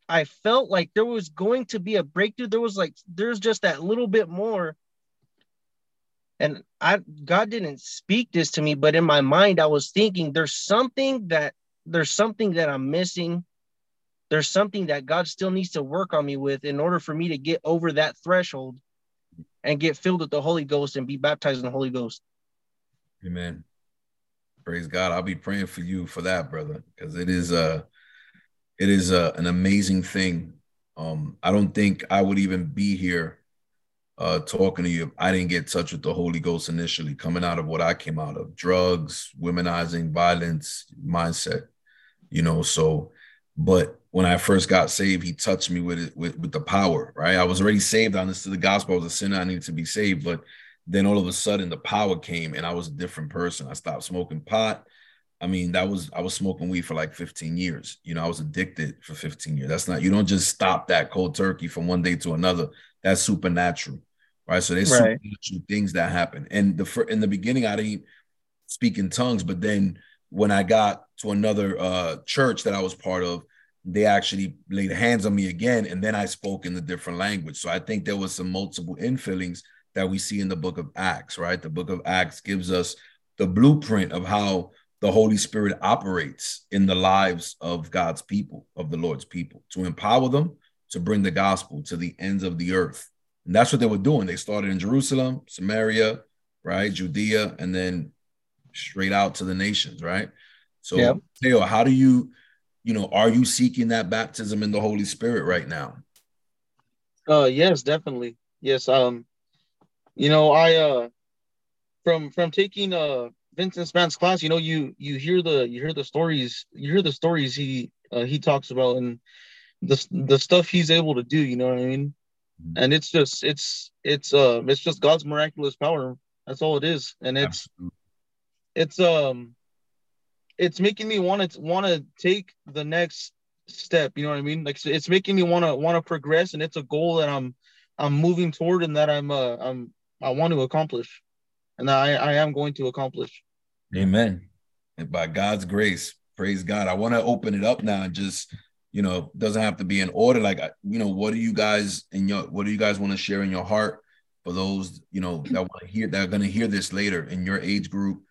I felt like there was going to be a breakthrough. There was like there's just that little bit more. And I God didn't speak this to me, but in my mind I was thinking there's something that there's something that I'm missing there's something that God still needs to work on me with in order for me to get over that threshold and get filled with the Holy Ghost and be baptized in the Holy Ghost. Amen. Praise God. I'll be praying for you for that, brother, because it is a it is a, an amazing thing. Um, I don't think I would even be here uh talking to you if I didn't get touch with the Holy Ghost initially, coming out of what I came out of drugs, womenizing, violence, mindset, you know. So, but when I first got saved, he touched me with it with, with the power, right? I was already saved. I understood the gospel. I was a sinner. I needed to be saved. But then all of a sudden the power came and I was a different person. I stopped smoking pot. I mean, that was I was smoking weed for like 15 years. You know, I was addicted for 15 years. That's not you don't just stop that cold turkey from one day to another. That's supernatural. Right. So there's right. supernatural things that happen. And the in the beginning, I didn't speak in tongues, but then when I got to another uh church that I was part of, they actually laid hands on me again and then i spoke in the different language. So i think there was some multiple infillings that we see in the book of acts right? The book of acts gives us the blueprint of how the holy spirit operates in the lives of god's people of the lord's people to empower them to bring the gospel to the ends of the earth. And that's what they were doing. They started in jerusalem samaria right? Judea and then straight out to the nations right so yep. Theo, how do you you know, are you seeking that baptism in the Holy Spirit right now? Uh yes, definitely. Yes. Um, you know, I uh from from taking uh Vincent Span's class, you know, you you hear the you hear the stories, you hear the stories he uh, he talks about and the the stuff he's able to do, you know what I mean? Mm-hmm. And it's just it's it's uh it's just God's miraculous power. That's all it is. And it's Absolutely. It's um it's making me want to want to take the next step. You know what I mean? Like it's making me want to want to progress, and it's a goal that I'm I'm moving toward, and that I'm uh I'm I want to accomplish, and I I am going to accomplish. Amen. And by God's grace, praise God. I want to open it up now and just you know doesn't have to be in order. Like you know, what do you guys in your what do you guys want to share in your heart for those you know that want to hear that are going to hear this later in your age group?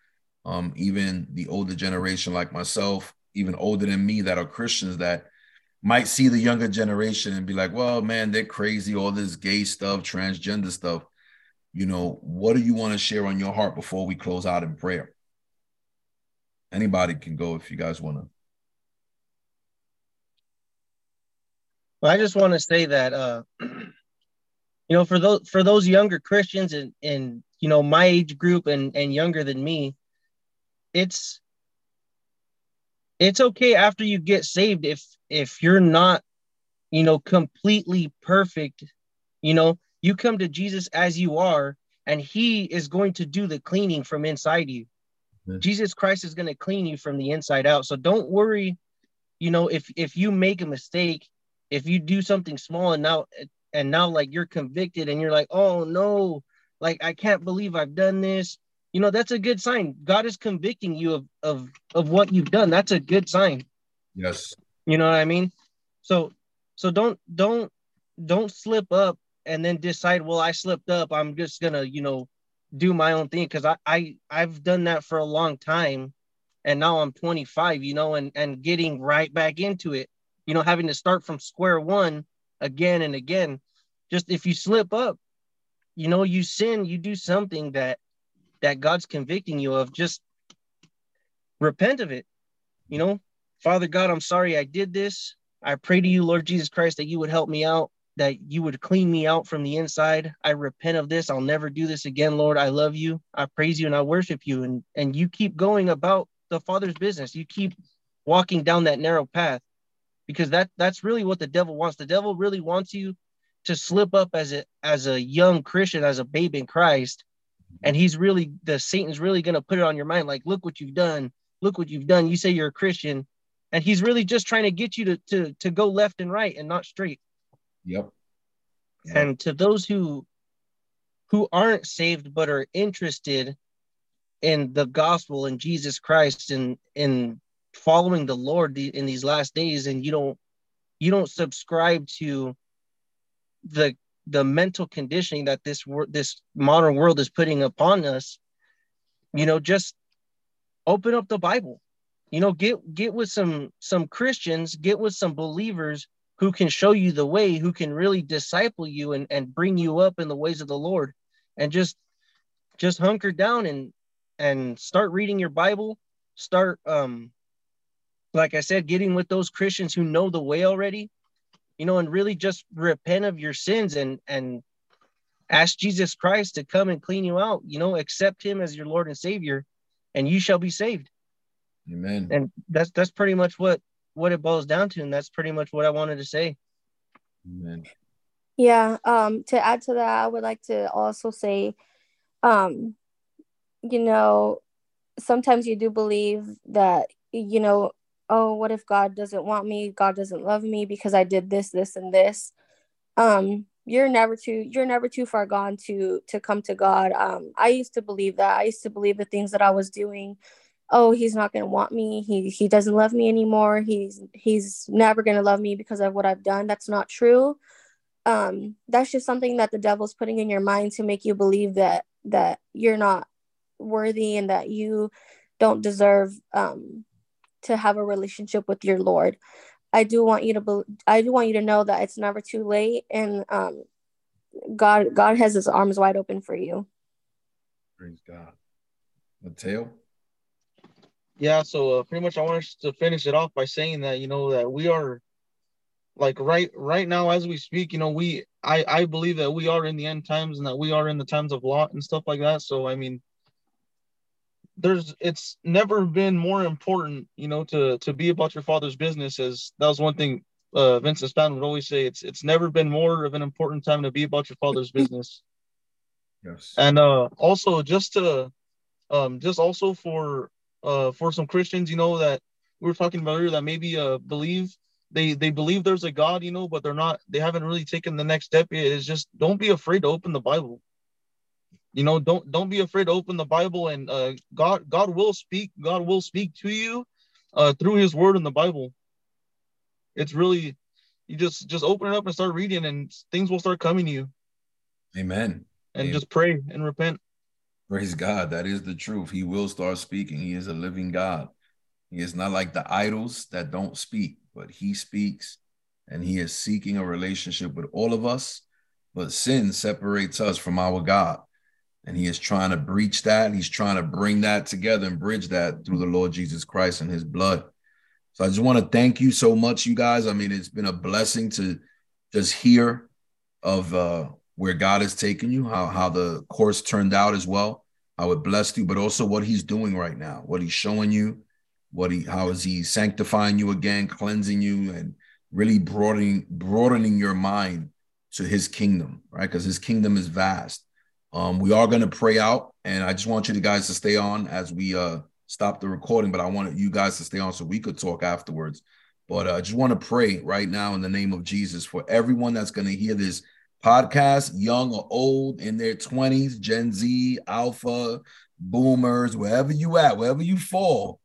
Um, even the older generation like myself, even older than me that are Christians that might see the younger generation and be like, well, man, they're crazy, all this gay stuff, transgender stuff. You know, what do you want to share on your heart before we close out in prayer? Anybody can go if you guys want to. Well, I just want to say that uh you know for those for those younger Christians and and you know my age group and and younger than me, it's it's okay after you get saved if if you're not you know completely perfect you know? You come to jesus as you are and he is going to do the cleaning from inside you. Yeah. jesus christ is going to clean you from the inside out. So don't worry you know if if you make a mistake if you do something small and now and now like you're convicted and you're like oh no. Like i can't believe i've done this you know that's a good sign. God is convicting you of of of what you've done. That's a good sign. Yes. You know what i mean? So so don't don't don't slip up and then decide well i slipped up. I'm just gonna you know do my own thing. Because I, I i've done that for a long time. And now i'm 25 you know and and getting right back into it. You know having to start from square one again and again. Just if you slip up you know you sin you do something that that God's convicting you of, just repent of it. You know, Father God, I'm sorry I did this. I pray to you, Lord Jesus Christ, that you would help me out, that you would clean me out from the inside. I repent of this. I'll never do this again, Lord. I love you. I praise you and I worship you. And and you keep going about the Father's business. You keep walking down that narrow path because that that's really what the devil wants. The devil really wants you to slip up as a as a young Christian, as a babe in Christ, and he's really the satan's really going to put it on your mind like look what you've done look what you've done you say you're a christian and he's really just trying to get you to to to go left and right and not straight yep, yep. and to those who who aren't saved but are interested in the gospel and jesus christ and in following the lord in these last days and you don't you don't subscribe to the the mental conditioning that this this modern world is putting upon us you know just open up the bible. You know get get with some some christians get with some believers who can show you the way who can really disciple you and, and bring you up in the ways of the lord. And just just hunker down and and start reading your bible. Start um like i said getting with those christians who know the way already you know, and really just repent of your sins and and ask Jesus Christ to come and clean you out, you know, accept him as your Lord and Savior, and you shall be saved. Amen. And that's that's pretty much what what it boils down to, and that's pretty much what I wanted to say. Amen. Yeah. Um, to add to that, I would like to also say, um, you know, sometimes you do believe that, you know, oh what if god doesn't want me? God doesn't love me because i did this this and this. Um you're never too you're never too far gone to to come to god. Um i used to believe that. I used to believe the things that i was doing. Oh he's not going to want me. He he doesn't love me anymore. He's he's never going to love me because of what i've done. That's not true. Um that's just something that the devil's putting in your mind to make you believe that that you're not worthy and that you don't deserve um to have a relationship with your Lord. I do want you to be, I do want you to know that it's never too late and um God God has his arms wide open for you. Praise God. Mateo? Yeah, so uh, pretty much I want to finish it off by saying that you know that we are like right right now as we speak, you know, we I I believe that we are in the end times and that we are in the times of Lot and stuff like that. So I mean, there's it's never been more important, you know, to to be about your father's business. As that was one thing uh, Vincent Span would always say. It's it's never been more of an important time to be about your father's business. Yes. And uh, also just to um, just also for uh, for some Christians, you know, that we were talking about earlier that maybe uh, believe they they believe there's a God, you know, but they're not they haven't really taken the next step yet. Is just don't be afraid to open the Bible you know don't don't be afraid to open the bible and uh, god god will speak god will speak to you uh, through his word in the bible. It's really you just just open it up and start reading and things will start coming to you. Amen. And amen. just pray and repent. Praise god. That is the truth. He will start speaking. He is a living god. He is not like the idols that don't speak but he speaks and he is seeking a relationship with all of us. But sin separates us from our god and he is trying to breach that. He's trying to bring that together and bridge that through the Lord Jesus Christ and his blood. So I just want to thank you so much, you guys. I mean, it's been a blessing to just hear of uh, where God has taken you, how, how the course turned out as well, how it blessed you, but also what he's doing right now, what he's showing you, what he how is he sanctifying you again, cleansing you, and really broadening broadening your mind to his kingdom, right? Because his kingdom is vast. Um, we are going to pray out, and I just want you guys to stay on as we uh stop the recording. But I wanted you guys to stay on so we could talk afterwards. But I uh, just want to pray right now in the name of Jesus for everyone that's going to hear this podcast, young or old, in their 20s, Gen Z, Alpha, Boomers, wherever you at, wherever you fall,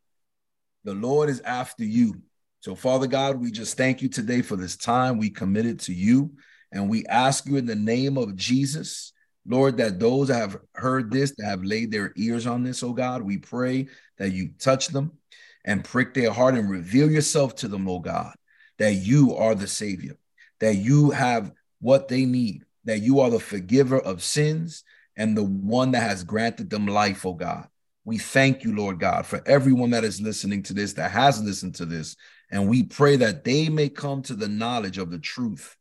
the Lord is after you. So, Father God, we just thank you today for this time we committed to you. And we ask you in the name of Jesus, Lord, that those that have heard this, that have laid their ears on this, oh God, we pray that you touch them and prick their heart and reveal yourself to them, oh God, that you are the Savior, that you have what they need, that you are the forgiver of sins and the one that has granted them life, oh God. We thank you, Lord God, for everyone that is listening to this, that has listened to this. And we pray that they may come to the knowledge of the truth,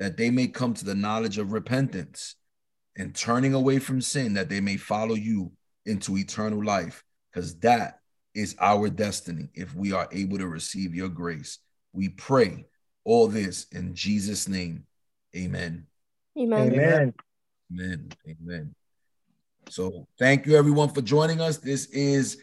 that they may come to the knowledge of repentance and turning away from sin, that they may follow you into eternal life, because that is our destiny if we are able to receive your grace. We pray all this in Jesus' name. Amen. Amen. Amen. Amen. Amen. So thank you everyone for joining us. This is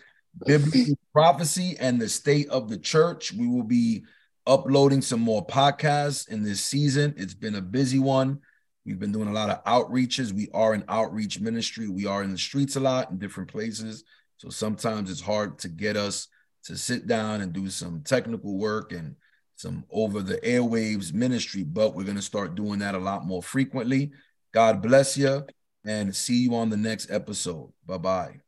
Biblical Prophecy and the State of the Church. We will be uploading some more podcasts in this season. It's been a busy one. We've been doing a lot of outreaches. We are an outreach ministry. We are in the streets a lot in different places. So sometimes it's hard to get us to sit down and do some technical work and some over the airwaves ministry, but we're going to start doing that a lot more frequently. God bless you and see you on the next episode. Bye bye.